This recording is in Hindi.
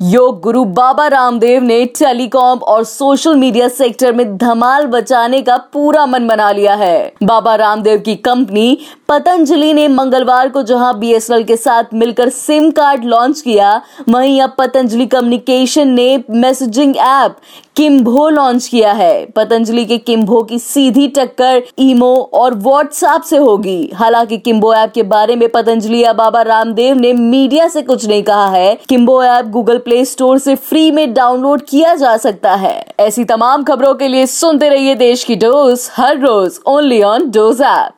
योग गुरु बाबा रामदेव ने टेलीकॉम और सोशल मीडिया सेक्टर में धमाल बचाने का पूरा मन बना लिया है। बाबा रामदेव की कंपनी पतंजलि ने मंगलवार को जहाँ बीएसएनएल के साथ मिलकर सिम कार्ड लॉन्च किया, वहीं अब पतंजलि कम्युनिकेशन ने मैसेजिंग ऐप किम्भो लॉन्च किया है। पतंजलि के किम्भो की सीधी टक्कर ईमो और व्हाट्सएप से होगी। हालाँकि किम्बो ऐप के बारे में पतंजलि या बाबा रामदेव ने मीडिया से कुछ नहीं कहा है। Kimbho app Google play store से फ्री में डाउनलोड किया जा सकता है। ऐसी तमाम खबरों के लिए सुनते रहिए देश की डोज, हर रोज ओनली ऑन डोज ऐप।